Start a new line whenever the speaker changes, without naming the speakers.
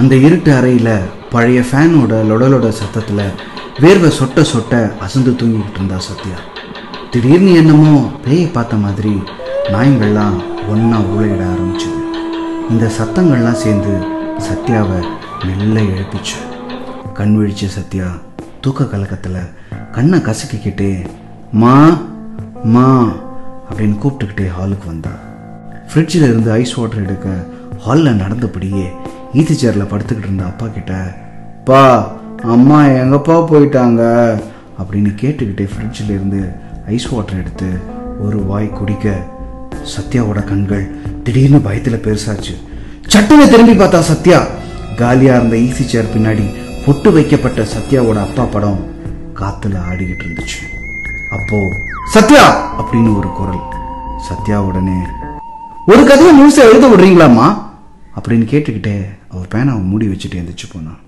அந்த இருட்டு அறையில் பழைய ஃபேனோட லொடலோட சத்தத்தில் வேர்வை சொட்ட சொட்ட அசந்து தூங்கிக்கிட்டு இருந்தா சத்யா. திடீர்னு என்னமோ பேயை பார்த்த மாதிரி நாய்ங்கள்லாம் ஒன்றா ஊழையிட ஆரம்பிச்சுது. இந்த சத்தங்கள்லாம் சேர்ந்து சத்யாவை மெல்ல எழுப்பிச்சு. கண் விழிச்ச சத்யா தூக்க கலக்கத்தில் கண்ணை கசக்கிக்கிட்டே மா மா அப்படின்னு கூப்பிட்டுக்கிட்டே ஹாலுக்கு வந்தா. ஃப்ரிட்ஜில் இருந்து ஐஸ் வாட்டர் எடுக்க ஹாலில் நடந்தபடியே ஈத்து சேரில் படுத்துக்கிட்டு இருந்த அப்பா கிட்ட பா அம்மா எங்கப்பா போயிட்டாங்க? அப்படின்னு கேட்டுக்கிட்டே ஃப்ரிட்ஜில் இருந்து ஐஸ் வாட்டர் எடுத்து ஒரு வாய் குடிக்க சத்யாவோட கண்கள் திடீர்னு பயத்தில் பெருசாச்சு. சட்டுன்னு திரும்பி பார்த்தா சத்யா காலியா இருந்த ஈசி சேர் பின்னாடி பொட்டு வைக்கப்பட்ட சத்யாவோட அப்பா படம் காத்துல ஆடிக்கிட்டு இருந்துச்சு. அப்போ சத்யா! அப்படின்னு ஒரு குரல். சத்யா உடனே ஒரு கதையை நியூஸை எழுத விடுறீங்களாம்மா? அப்படின்னு கேட்டுக்கிட்டே அவர் பேனாவை மூடி வச்சுட்டு எந்திரிச்சு போனான்.